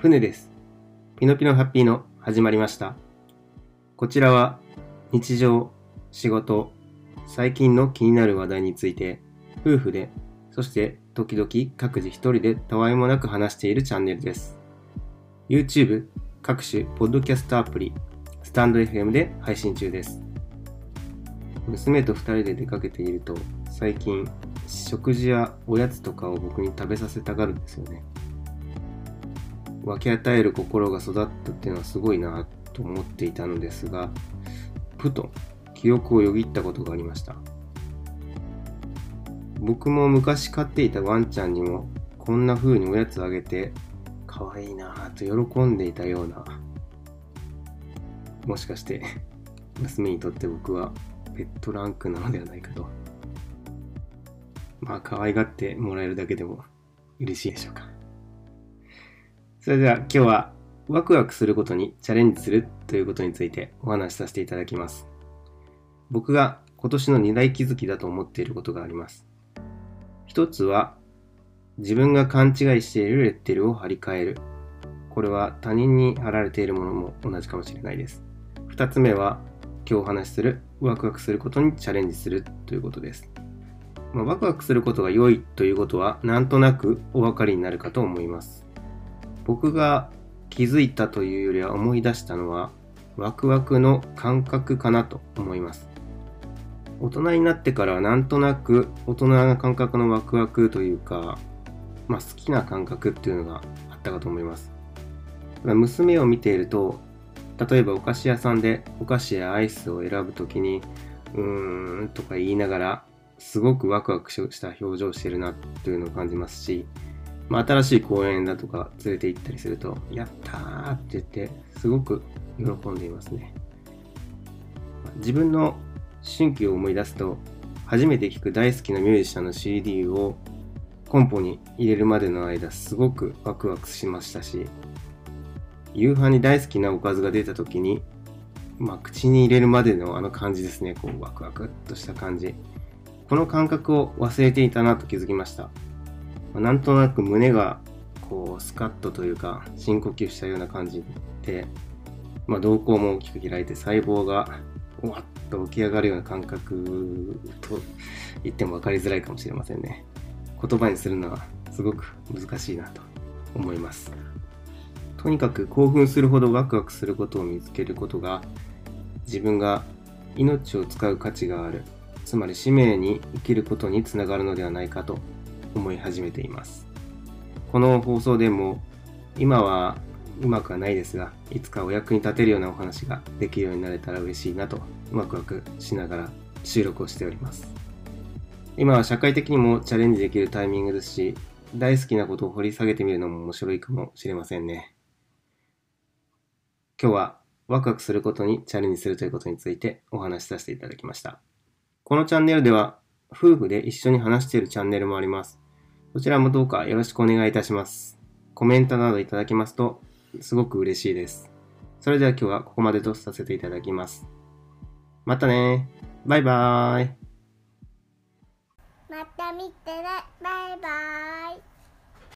船です。ピノピノハッピーの始まりました。こちらは日常、仕事、最近の気になる話題について夫婦で、そして時々各自一人でたわいもなく話しているチャンネルです。YouTube、各種ポッドキャストアプリ、スタンド FM で配信中です。娘と二人で出かけていると最近食事やおやつとかを僕に食べさせたがるんですよね。分け与える心が育ったっていうのはすごいなと思っていたのですが、ふと記憶をよぎったことがありました。僕も昔飼っていたワンちゃんにもこんな風におやつあげて可愛いなぁと喜んでいたような。もしかして娘にとって僕はペットランクなのではないかと。まあ可愛がってもらえるだけでも嬉しいでしょうか。それでは今日はワクワクすることにチャレンジするということについてお話しさせていただきます。僕が今年の二大気づきだと思っていることがあります。一つは自分が勘違いしているレッテルを貼り替える。これは他人に貼られているものも同じかもしれないです。二つ目は今日お話しするワクワクすることにチャレンジするということです。まあ、ワクワクすることが良いということはなんとなくお分かりになるかと思います。僕が気づいたというよりは思い出したのはワクワクの感覚かなと思います。大人になってからなんとなく大人な感覚のワクワクというか、まあ、好きな感覚っていうのがあったかと思います。娘を見ていると例えばお菓子屋さんでお菓子やアイスを選ぶときにうーんとか言いながらすごくワクワクした表情をしてるなというのを感じますし、まあ、新しい公園だとか連れて行ったりすると、やったーって言って、すごく喜んでいますね。自分の春季を思い出すと、初めて聴く大好きなミュージシャンの CD をコンポに入れるまでの間、すごくワクワクしましたし、夕飯に大好きなおかずが出た時に、まあ、口に入れるまでのあの感じですね、こうワクワクっとした感じ。この感覚を忘れていたなと気づきました。まなんとなく胸がこうスカッとというか深呼吸したような感じで、まあ、瞳孔も大きく開いて細胞がわっと起き上がるような感覚と言っても分かりづらいかもしれませんね。言葉にするのはすごく難しいなと思います。とにかく興奮するほどワクワクすることを見つけることが自分が命を使う価値があるつまり使命に生きることにつながるのではないかと思い始めています。この放送でも今はうまくはないですが、いつかお役に立てるようなお話ができるようになれたら嬉しいなとワクワクしながら収録をしております。今は社会的にもチャレンジできるタイミングですし、大好きなことを掘り下げてみるのも面白いかもしれませんね。今日はワクワクすることにチャレンジするということについてお話しさせていただきました。このチャンネルでは夫婦で一緒に話しているチャンネルもあります。そちらもどうかよろしくお願いいたします。コメントなどいただけますと、すごく嬉しいです。それでは今日はここまでとさせていただきます。またねバイバーイまた見てねバイバーイ